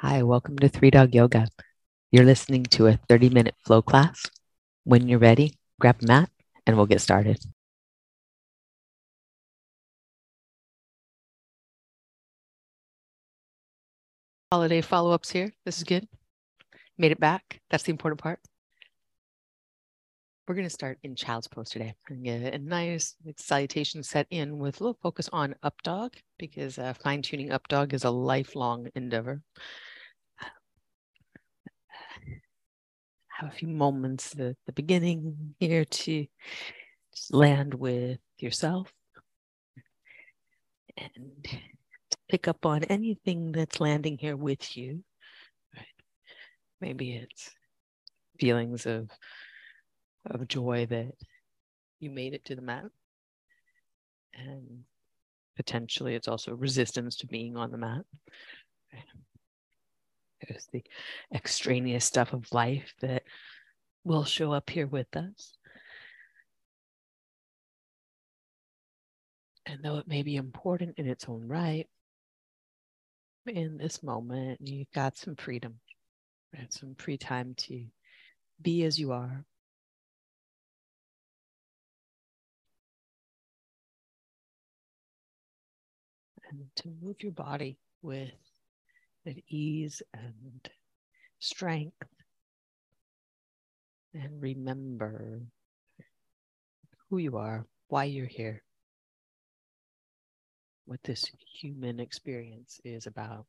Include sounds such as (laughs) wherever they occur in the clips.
Hi, welcome to Three Dog Yoga. You're listening to a 30 minute flow class. When you're ready, grab a mat and we'll get started. Holiday follow ups here. This is good. Made it back. That's the important part. We're going to start in child's pose today and get a nice salutation set in with a little focus on up dog because uh, fine tuning up dog is a lifelong endeavor. Have a few moments at the beginning here to just land with yourself and pick up on anything that's landing here with you. Maybe it's feelings of of joy that you made it to the mat. And potentially it's also resistance to being on the mat. There's the extraneous stuff of life that will show up here with us. And though it may be important in its own right, in this moment, you've got some freedom, and some free time to be as you are, and to move your body with ease and strength. And remember who you are, why you're here, what this human experience is about.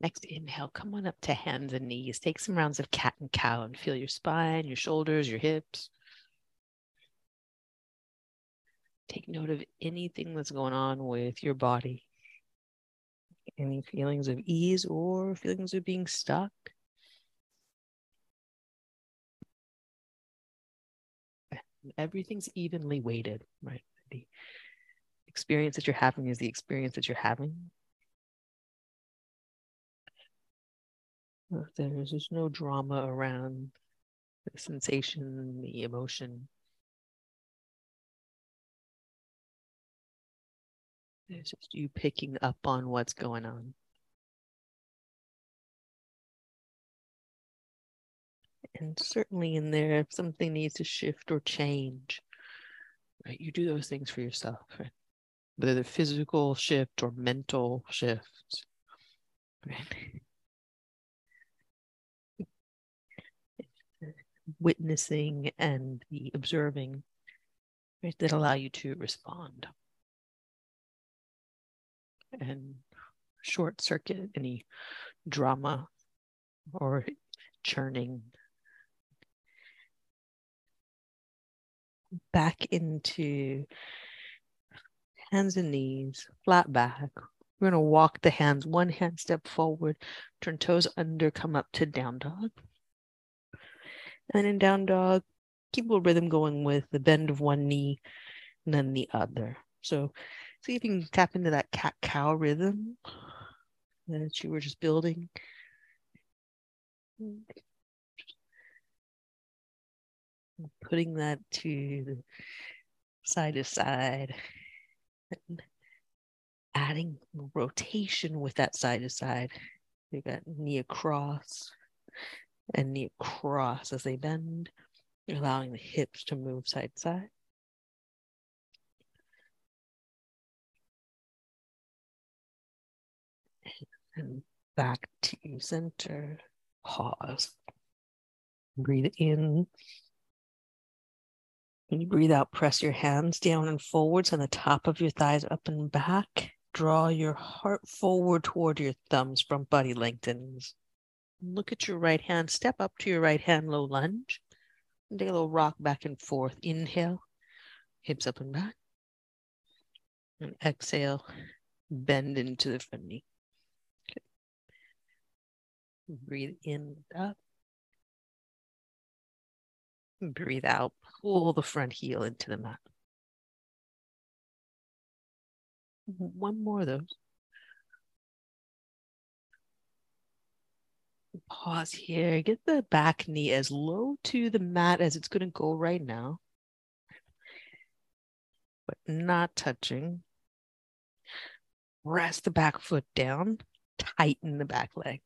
Next inhale, come on up to hands and knees. Take some rounds of cat and cow and feel your spine, your shoulders, your hips. Take note of anything that's going on with your body. Any feelings of ease or feelings of being stuck. Everything's evenly weighted, right? The experience that you're having is the experience that you're having. There's just no drama around the sensation, the emotion. It's just you picking up on what's going on. And certainly in there, if something needs to shift or change, right? You do those things for yourself, right? Whether they're physical shift or mental shift, right? Witnessing and the observing right, that allow you to respond and short circuit any drama or churning back into hands and knees, flat back. We're going to walk the hands, one hand step forward, turn toes under, come up to down dog. And in down dog, keep a rhythm going with the bend of one knee and then the other. So See if you can tap into that cat cow rhythm that you were just building. Putting that to side to side adding rotation with that side to side. You got knee across and knee across as they bend. Allowing the hips to move side to side. And back to center. Pause. Breathe in. When you breathe out, press your hands down and forwards on the top of your thighs, up and back. Draw your heart forward toward your thumbs, front body lengthens. Look at your right hand. Step up to your right hand, low lunge. And take a little rock back and forth. Inhale, hips up and back. And exhale, bend into the front knee. Breathe in, up. Breathe out. Pull the front heel into the mat. One more of those. Pause here. Get the back knee as low to the mat as it's going to go right now. but not touching. Rest the back foot down, tighten the back leg.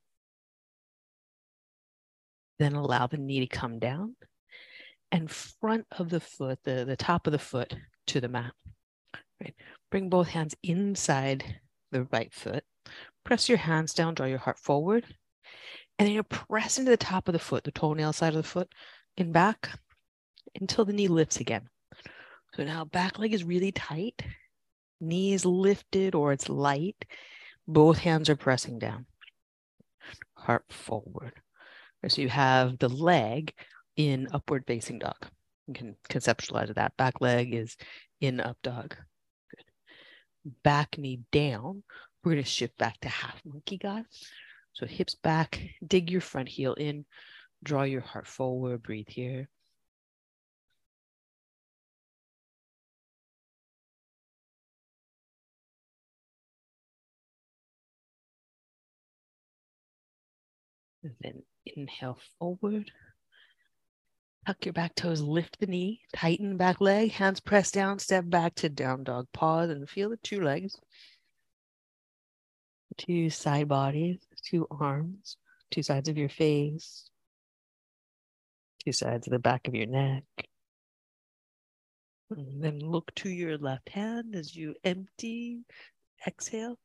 Then allow the knee to come down and front of the foot, the, the top of the foot to the mat. Right. Bring both hands inside the right foot. Press your hands down, draw your heart forward. And then you press into the top of the foot, the toenail side of the foot, and back until the knee lifts again. So now back leg is really tight, knees lifted or it's light. Both hands are pressing down. Heart forward. So you have the leg in upward facing dog. You can conceptualize that. Back leg is in up dog. Good. Back knee down. We're going to shift back to half monkey God. So hips back, dig your front heel in, draw your heart forward, breathe here. And then inhale forward. Tuck your back toes, lift the knee, tighten back leg, hands press down, step back to down dog. Pause and feel the two legs, two side bodies, two arms, two sides of your face, two sides of the back of your neck. And then look to your left hand as you empty, exhale,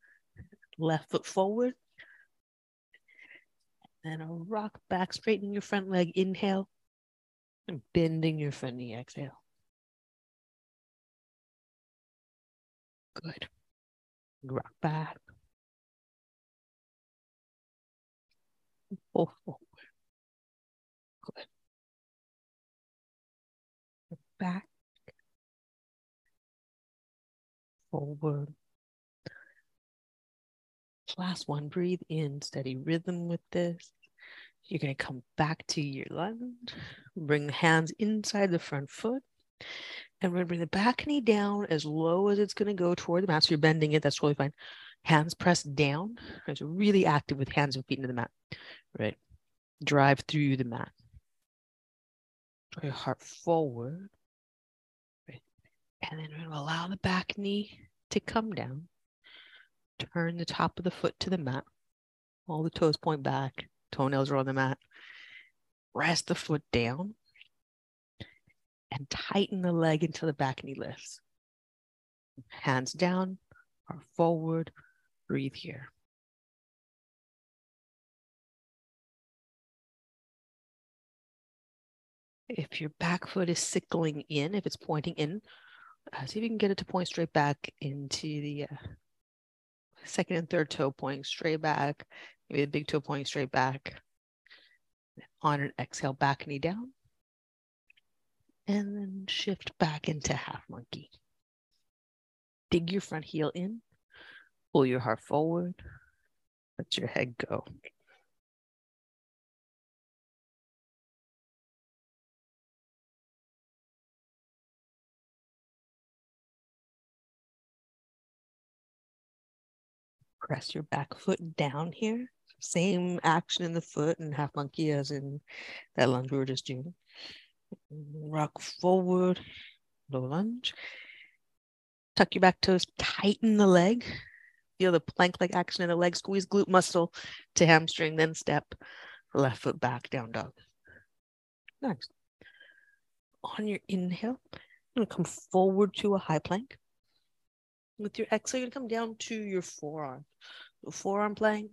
left foot forward, and a rock back, straighten your front leg, inhale, and bending your front knee, exhale. Good. Rock back. Pull forward. Good. Back. Forward. Last one, breathe in, steady rhythm with this. You're going to come back to your lunge, bring the hands inside the front foot, and we're going to bring the back knee down as low as it's going to go toward the mat. So you're bending it, that's totally fine. Hands pressed down. So really active with hands and feet into the mat. Right. Drive through the mat. Draw your heart forward. Right. And then we're going to allow the back knee to come down. Turn the top of the foot to the mat. All the toes point back. Toenails are on the mat. Rest the foot down and tighten the leg until the back knee lifts. Hands down or forward. Breathe here. If your back foot is sickling in, if it's pointing in, uh, see if you can get it to point straight back into the uh, second and third toe pointing straight back, maybe the big toe pointing straight back. On an exhale, back knee down. And then shift back into half monkey. Dig your front heel in, pull your heart forward, let your head go. press your back foot down here. Same action in the foot and half monkey as in that lunge we were just doing. Rock forward, low lunge. Tuck your back toes, tighten the leg. Feel the plank like action in the leg. Squeeze glute muscle to hamstring, then step left foot back, down dog. Next. On your inhale, you're going to come forward to a high plank. With your exhale, you're going to come down to your forearm. Forearm plank,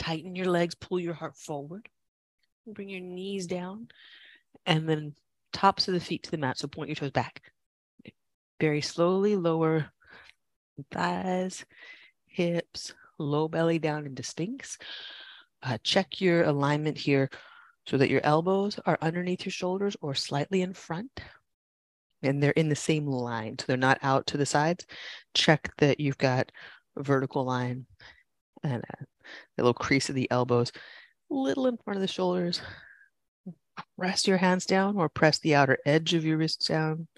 tighten your legs, pull your heart forward. Bring your knees down, and then tops of the feet to the mat. So point your toes back. Very slowly lower thighs, hips, low belly down into sphinx. Uh, check your alignment here so that your elbows are underneath your shoulders or slightly in front and they're in the same line. So they're not out to the sides. Check that you've got a vertical line and a, little crease of the elbows, little in front of the shoulders. Rest your hands down or press the outer edge of your wrists down.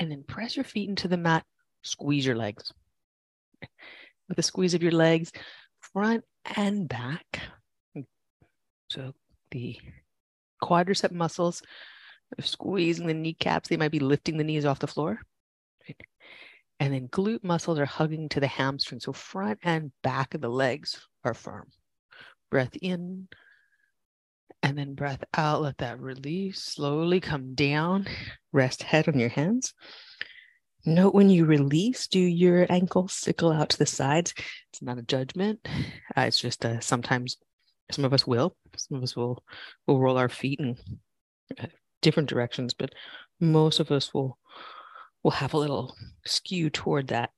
And then press your feet into the mat, squeeze your legs. With a squeeze of your legs, front and back. So the quadricep muscles squeezing the kneecaps. They might be lifting the knees off the floor. right? And then glute muscles are hugging to the hamstring. So front and back of the legs are firm. Breath in and then breath out. Let that release slowly come down. Rest head on your hands. Note when you release, do your ankles sickle out to the sides. It's not a judgment. Uh, it's just uh, sometimes some of us will. Some of us will will roll our feet in uh, different directions, but most of us will will have a little skew toward that.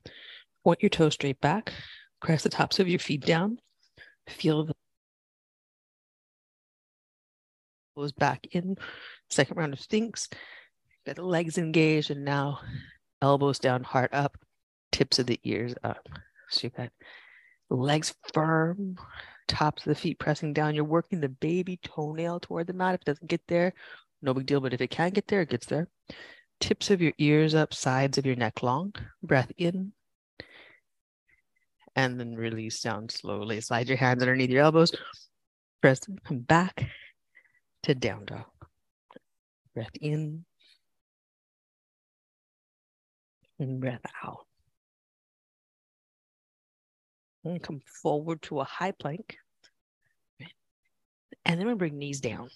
Point your toes straight back. Press the tops of your feet down. Feel the goes back in. Second round of sphinx. Got the legs engaged, and now elbows down, heart up, tips of the ears up. So you've got legs firm, tops of the feet pressing down. You're working the baby toenail toward the mat. If it doesn't get there, no big deal. But if it can get there, it gets there. Tips of your ears up, sides of your neck long. Breath in. And then release down slowly. Slide your hands underneath your elbows. Press come back to down dog. Breath in and breath out. And come forward to a high plank. And then we bring knees down.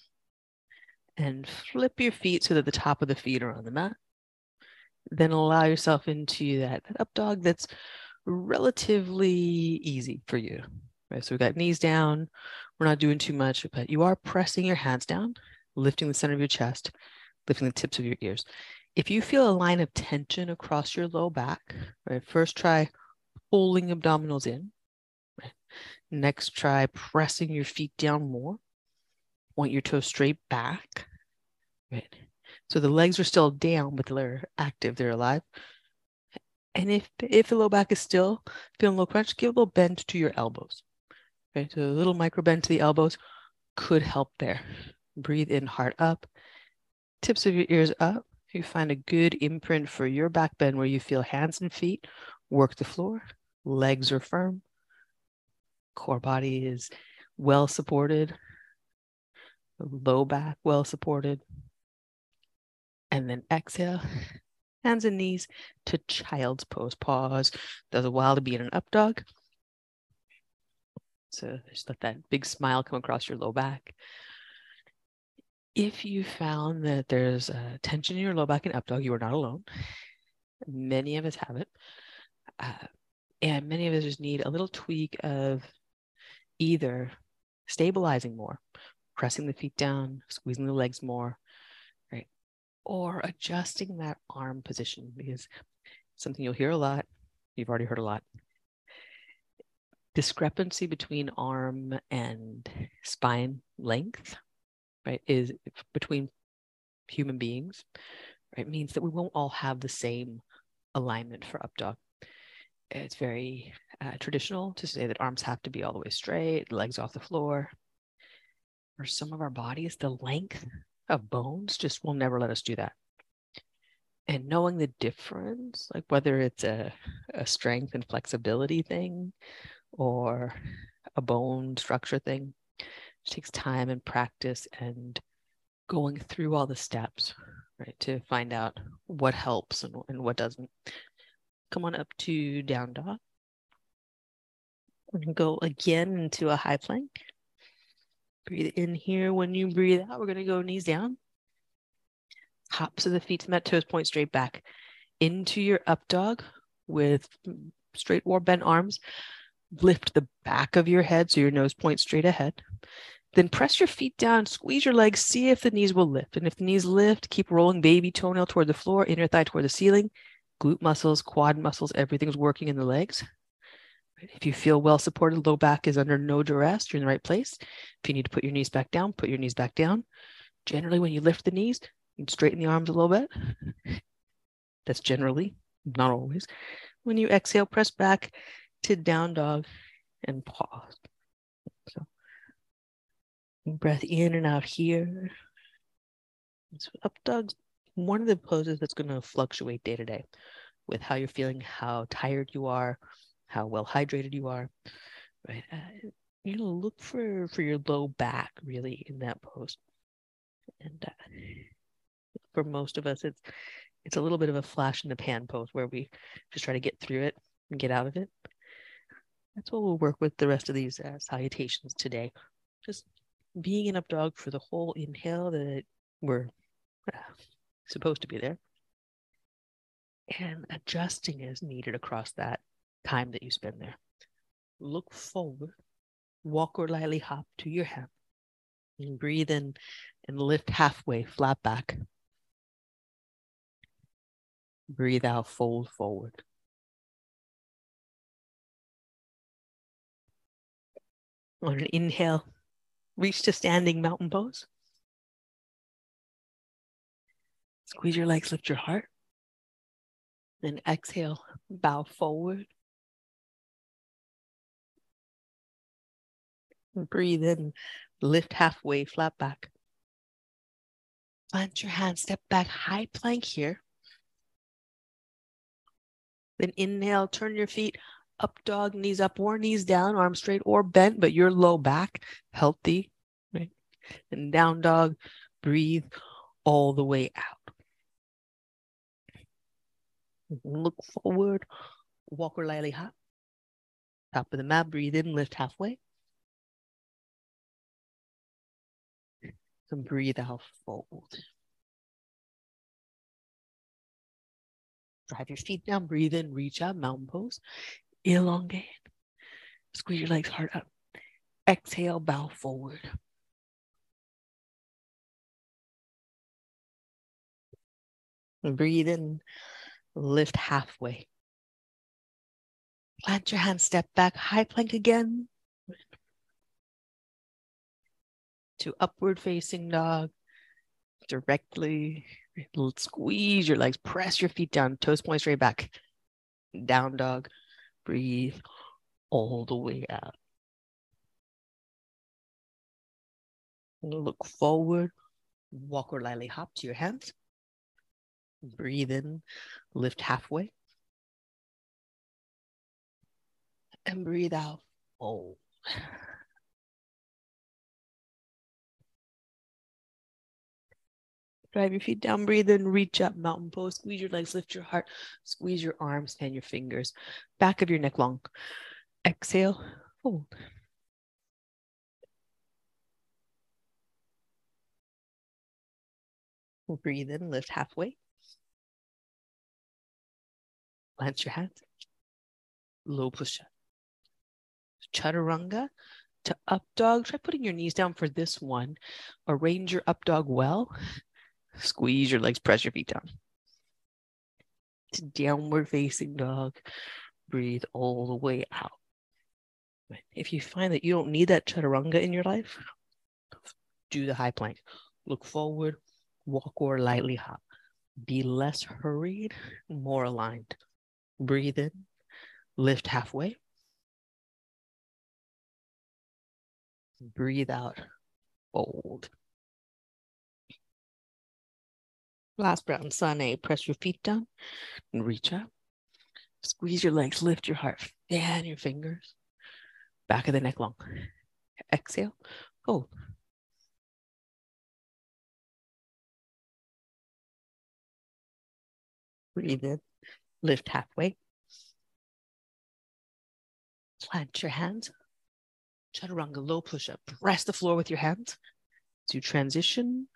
And flip your feet so that the top of the feet are on the mat. Then allow yourself into that, that up dog that's relatively easy for you. Right. So we've got knees down. We're not doing too much, but you are pressing your hands down, lifting the center of your chest, lifting the tips of your ears. If you feel a line of tension across your low back, right, first try pulling abdominals in. Right? Next, try pressing your feet down more. Point your toes straight back. Right. So the legs are still down, but they're active, they're alive. And if if the low back is still feeling a little crunch, give a little bend to your elbows. Okay, so a little micro bend to the elbows could help there. Breathe in, heart up, tips of your ears up. You find a good imprint for your back bend where you feel hands and feet work the floor, legs are firm, core body is well supported, low back well supported. And then exhale, (laughs) hands and knees to child's pose. Pause. Does a while to be in an up dog. So just let that big smile come across your low back. If you found that there's a tension in your low back and up dog, you are not alone. Many of us have it. Uh, and many of us just need a little tweak of either stabilizing more, pressing the feet down, squeezing the legs more, right? Or adjusting that arm position because something you'll hear a lot, you've already heard a lot, discrepancy between arm and spine length, right, is between human beings, right, means that we won't all have the same alignment for up dog. It's very uh, traditional to say that arms have to be all the way straight, legs off the floor. For some of our bodies, the length of bones just will never let us do that. And knowing the difference, like whether it's a, a strength and flexibility thing or a bone structure thing. Takes time and practice and going through all the steps, right, to find out what helps and, and what doesn't. Come on up to down dog. We And go again into a high plank. Breathe in here. When you breathe out, we're going to go knees down. Tops of the feet to mat, toes point straight back into your up dog with straight or bent arms lift the back of your head so your nose points straight ahead. Then press your feet down, squeeze your legs, see if the knees will lift. And if the knees lift, keep rolling baby toenail toward the floor, inner thigh toward the ceiling. Glute muscles, quad muscles, everything's working in the legs. If you feel well supported, low back is under no duress, you're in the right place. If you need to put your knees back down, put your knees back down. Generally, when you lift the knees, you straighten the arms a little bit. (laughs) That's generally, not always. When you exhale, press back, to down dog and pause. So breath in and out here. So up dog's one of the poses that's going to fluctuate day to day with how you're feeling, how tired you are, how well hydrated you are. Right. Uh, you know, look for for your low back really in that pose. And uh, for most of us, it's It's a little bit of a flash in the pan pose where we just try to get through it and get out of it. That's what we'll work with the rest of these uh, salutations today. Just being in up dog for the whole inhale that we're uh, supposed to be there and adjusting as needed across that time that you spend there. Look forward, walk or lightly hop to your hand, and breathe in and lift halfway, flat back. Breathe out, fold forward. On an inhale, reach to standing mountain pose. Squeeze your legs, lift your heart. Then exhale, bow forward. Breathe in, lift halfway, flat back. Plant your hands, step back, high plank here. Then inhale, turn your feet up dog, knees up or knees down, arms straight or bent, but your low back healthy. Right? And down dog, breathe all the way out. Look forward, walk or lightly hop. Top of the mat, breathe in, lift halfway. And breathe out, fold. Drive your feet down, breathe in, reach out, mountain pose, elongate. Squeeze your legs hard up. Exhale, bow forward. Breathe in, lift halfway. Plant your hands, step back, high plank again. To upward facing dog. Directly squeeze your legs, press your feet down, toes point straight back. Down dog, breathe all the way out. Look forward, walk or lightly hop to your hands. Breathe in, lift halfway. And breathe out, fold. Drive your feet down, breathe in, reach up, mountain pose, squeeze your legs, lift your heart, squeeze your arms and your fingers, back of your neck long. Exhale, fold. Breathe in, lift halfway. Plant your hands. Low push up. Chaturanga to up dog. Try putting your knees down for this one. Arrange your up dog well. Squeeze your legs, press your feet down. To downward facing dog. Breathe all the way out. If you find that you don't need that chaturanga in your life, do the high plank. Look forward, walk or lightly hop. Be less hurried, more aligned. Breathe in, lift halfway. Breathe out, fold. Last brown sun A. Press your feet down and reach up. Squeeze your legs, lift your heart, fan your fingers. Back of the neck long. Exhale, fold. Breathe in, lift halfway. Plant your hands. Chaturanga low push up. Press the floor with your hands. To transition,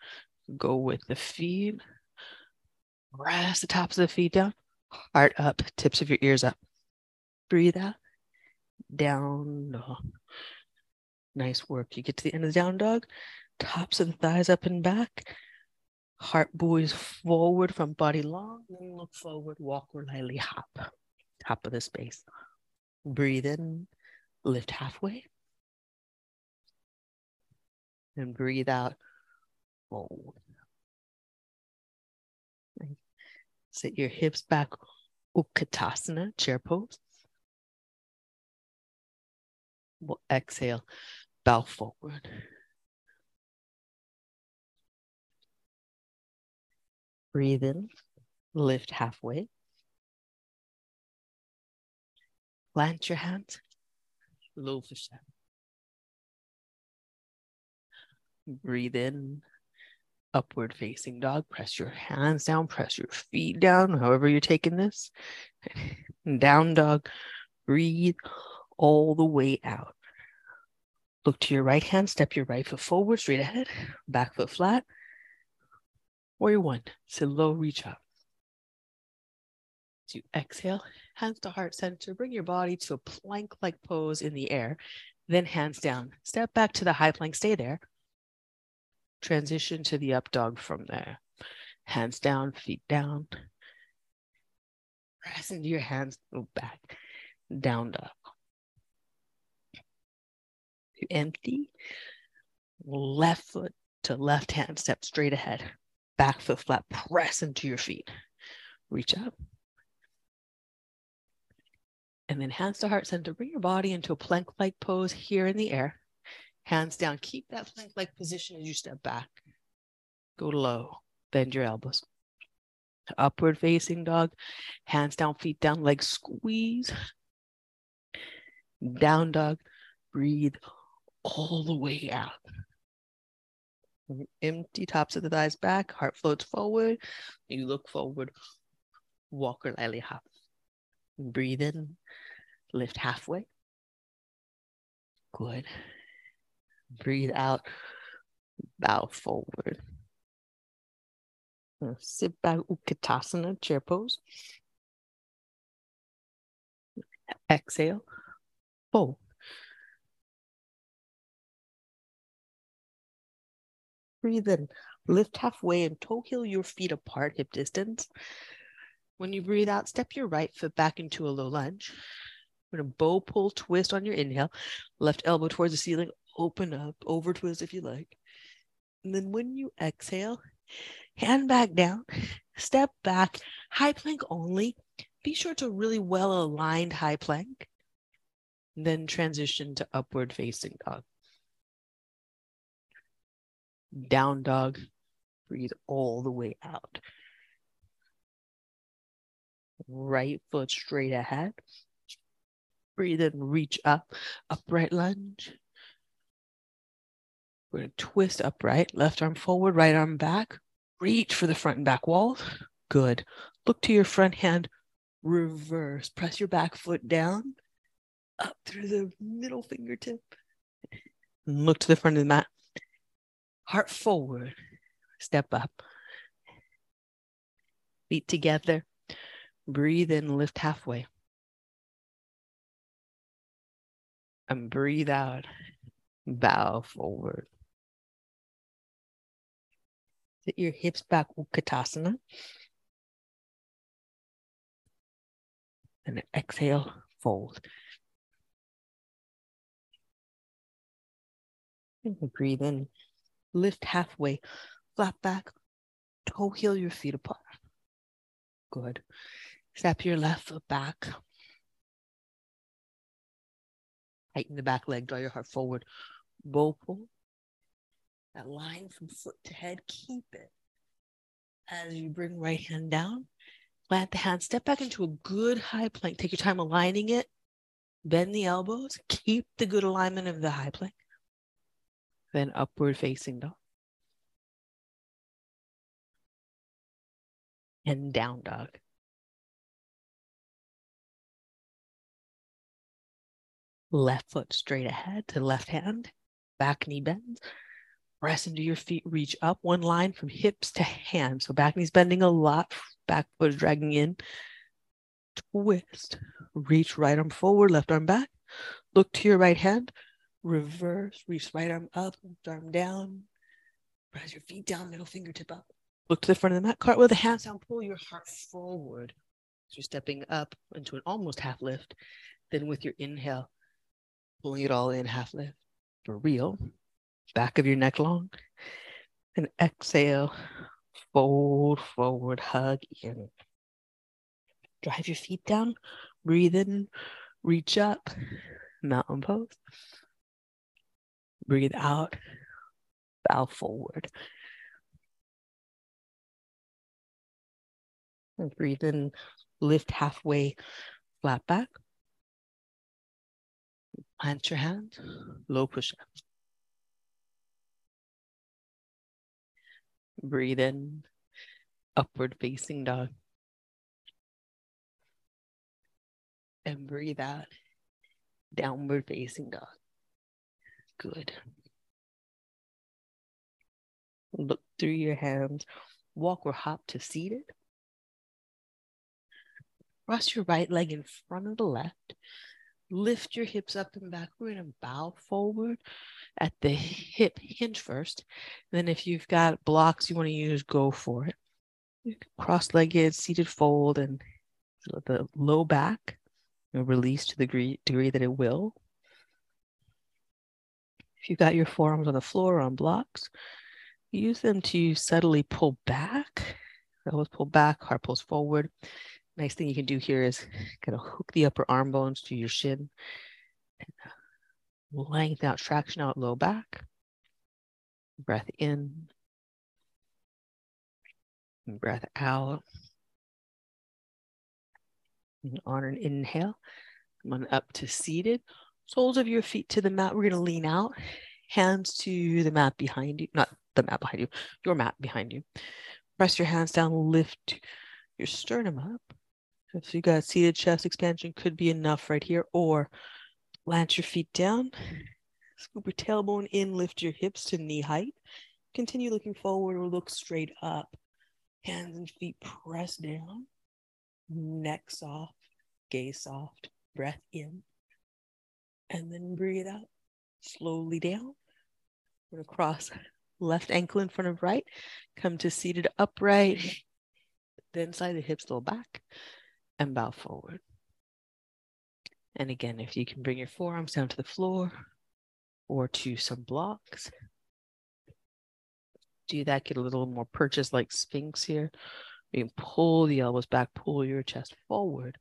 go with the feet Press the tops of the feet down, heart up, tips of your ears up. Breathe out, down dog. Nice work. You get to the end of the down dog, tops of the thighs up and back. Heart buoys forward from body long, then look forward, walk or lightly hop. Top of the space. Breathe in, lift halfway. And breathe out, fold. Sit your hips back, Utkatasana, chair pose. We'll exhale, bow forward. Breathe in, lift halfway. Plant your hands, low fish Breathe in, Upward facing dog. Press your hands down, press your feet down, however you're taking this. (laughs) Down dog. Breathe all the way out. Look to your right hand, step your right foot forward, straight ahead, back foot flat. Warrior one, sit low, reach up. As you exhale, hands to heart center, bring your body to a plank like pose in the air, then hands down. Step back to the high plank, stay there. Transition to the up dog from there. Hands down, feet down. Press into your hands, move back, down dog. Empty, left foot to left hand, step straight ahead, back foot flat, press into your feet. Reach up. And then hands to heart center. Bring your body into a plank like pose here in the air. Hands down. Keep that plank like position as you step back. Go low. Bend your elbows. Upward facing dog. Hands down, feet down, legs squeeze. Down dog. Breathe all the way out. Empty tops of the thighs back, heart floats forward. You look forward, walker lightly hop. Breathe in, lift halfway. Good. Breathe out, bow forward. Sit back, Utkatasana, chair pose. Exhale, fold. Breathe in, lift halfway and toe heel your feet apart, hip distance. When you breathe out, step your right foot back into a low lunge. We're going to bow pull twist on your inhale. Left elbow towards the ceiling, open up, over twist if you like. And then when you exhale, hand back down, step back, high plank only. Be sure to really well aligned high plank. Then transition to upward facing dog. Down dog, breathe all the way out. Right foot straight ahead. Breathe in, reach up, upright lunge. We're going to twist upright, left arm forward, right arm back. Reach for the front and back wall. Good. Look to your front hand, reverse. Press your back foot down, up through the middle fingertip. And look to the front of the mat heart forward, step up. Feet together, breathe in, lift halfway. And breathe out, bow forward. Your hips back, Utkatasana. And exhale, fold. And breathe in, lift halfway, flat back, toe heel your feet apart. Good. Step your left foot back. Tighten the back leg, draw your heart forward. Bow pull. That line from foot to head, keep it. As you bring right hand down, plant the hand, step back into a good high plank. Take your time aligning it. Bend the elbows. Keep the good alignment of the high plank then upward facing dog. And down dog. Left foot straight ahead to left hand, back knee bends. Press into your feet, reach up one line from hips to hands. So back knee's bending a lot, back foot is dragging in. Twist, reach right arm forward, left arm back. Look to your right hand, reverse, reach right arm up, left arm down, press your feet down, middle fingertip up. Look to the front of the mat, cartwheel the hands down, pull your heart forward. So you're stepping up into an almost half lift. Then with your inhale, pulling it all in, half lift for real. Back of your neck long. And exhale, fold forward, hug in. Drive your feet down, breathe in, reach up, mountain pose. Breathe out, bow forward. And breathe in, lift halfway, flat back. Plant your hand, low push up. Breathe in, upward facing dog. And breathe out, downward facing dog. Good. Look through your hands. Walk or hop to seated. Cross your right leg in front of the left. Lift your hips up and backward to bow forward at the hip hinge first. then, if you've got blocks you want to use, go for it. Cross legged, seated fold, and the low back release to the degree, degree that it will. If you've got your forearms on the floor or on blocks, use them to subtly pull back. Elbows pull back, heart pulls forward. Nice thing you can do here is kind of hook the upper arm bones to your shin. Uh, lengthen out, traction out low back. Breath in. Breath out. And on an inhale, come on up to seated. Soles of your feet to the mat. We're going to lean out, hands to the mat behind you, not the mat behind you, your mat behind you. Press your hands down, lift your sternum up. If you got seated chest expansion, could be enough right here, or plant your feet down, (sighs) scoop your tailbone in, lift your hips to knee height. Continue looking forward or look straight up. Hands and feet press down, neck soft, gaze soft, breath in, and then breathe out slowly down. We're to cross left ankle in front of right, come to seated upright, then slide the hips a little back and bow forward. And again, if you can bring your forearms down to the floor or to some blocks, do that, get a little more purchase like Sphinx here. You can pull the elbows back, pull your chest forward.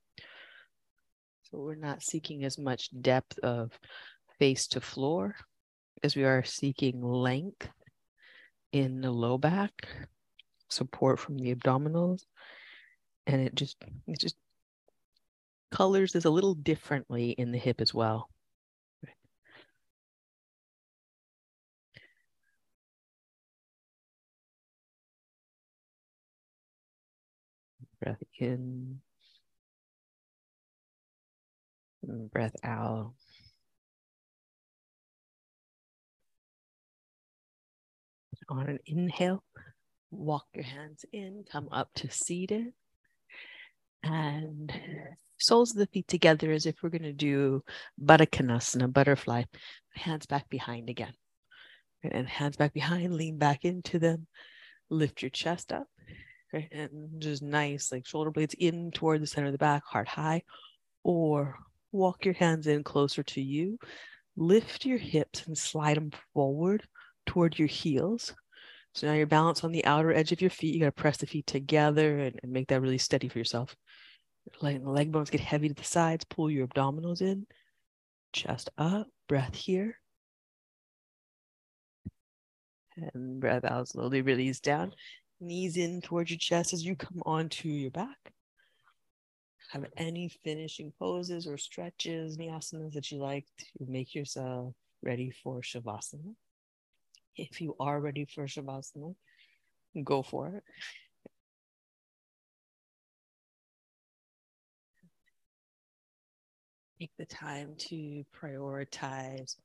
So we're not seeking as much depth of face to floor as we are seeking length in the low back, support from the abdominals. And it just it just colors is a little differently in the hip as well. Breath in. breath out. On an inhale, walk your hands in, come up to seated. And soles of the feet together as if we're going to do Konasana, butterfly. Hands back behind again. And hands back behind, lean back into them. Lift your chest up. And just nice, like shoulder blades in toward the center of the back, heart high. Or walk your hands in closer to you. Lift your hips and slide them forward toward your heels. So now you're balanced on the outer edge of your feet. You got to press the feet together and, and make that really steady for yourself. Letting the leg bones get heavy to the sides. Pull your abdominals in. Chest up. Breath here. And breath out. Slowly release down. Knees in towards your chest as you come onto your back. Have any finishing poses or stretches, asanas that you like to make yourself ready for Shavasana. If you are ready for Shavasana, go for it. Take the time to prioritize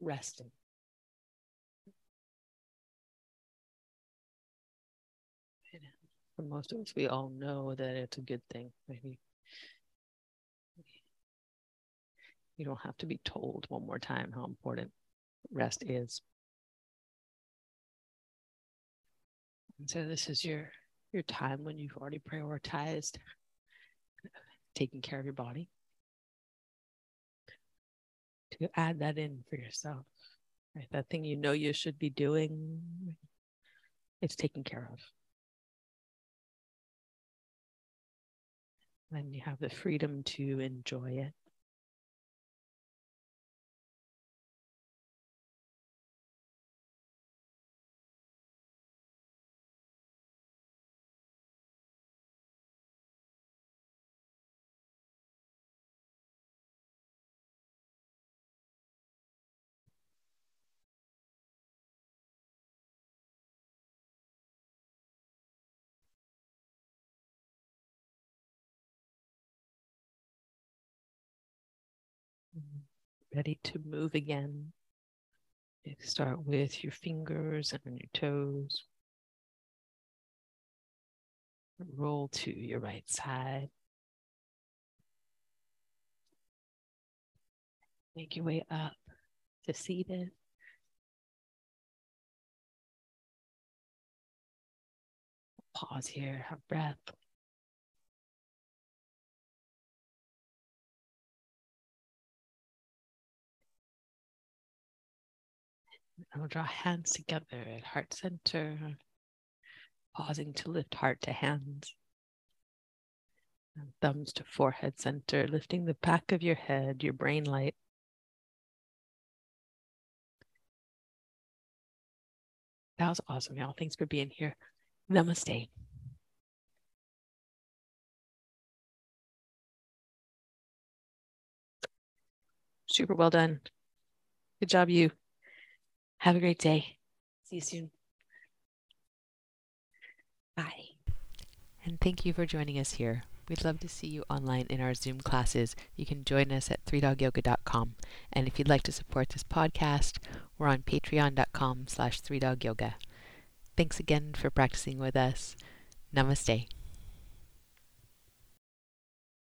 resting. For most of us, we all know that it's a good thing. Maybe you don't have to be told one more time how important rest is. And so this is your your time when you've already prioritized taking care of your body to add that in for yourself. Right? That thing you know you should be doing, it's taken care of. Then you have the freedom to enjoy it. Ready to move again. You start with your fingers and your toes. Roll to your right side. Make your way up to seated. Pause here, have breath. We'll draw hands together at heart center, pausing to lift heart to hands. And thumbs to forehead center, lifting the back of your head, your brain light. That was awesome, y'all. Thanks for being here. Namaste. Super well done. Good job, you. Have a great day. See you soon. Bye. And thank you for joining us here. We'd love to see you online in our Zoom classes. You can join us at 3dogyoga.com. And if you'd like to support this podcast, we're on patreon.com slash 3dogyoga. Thanks again for practicing with us. Namaste.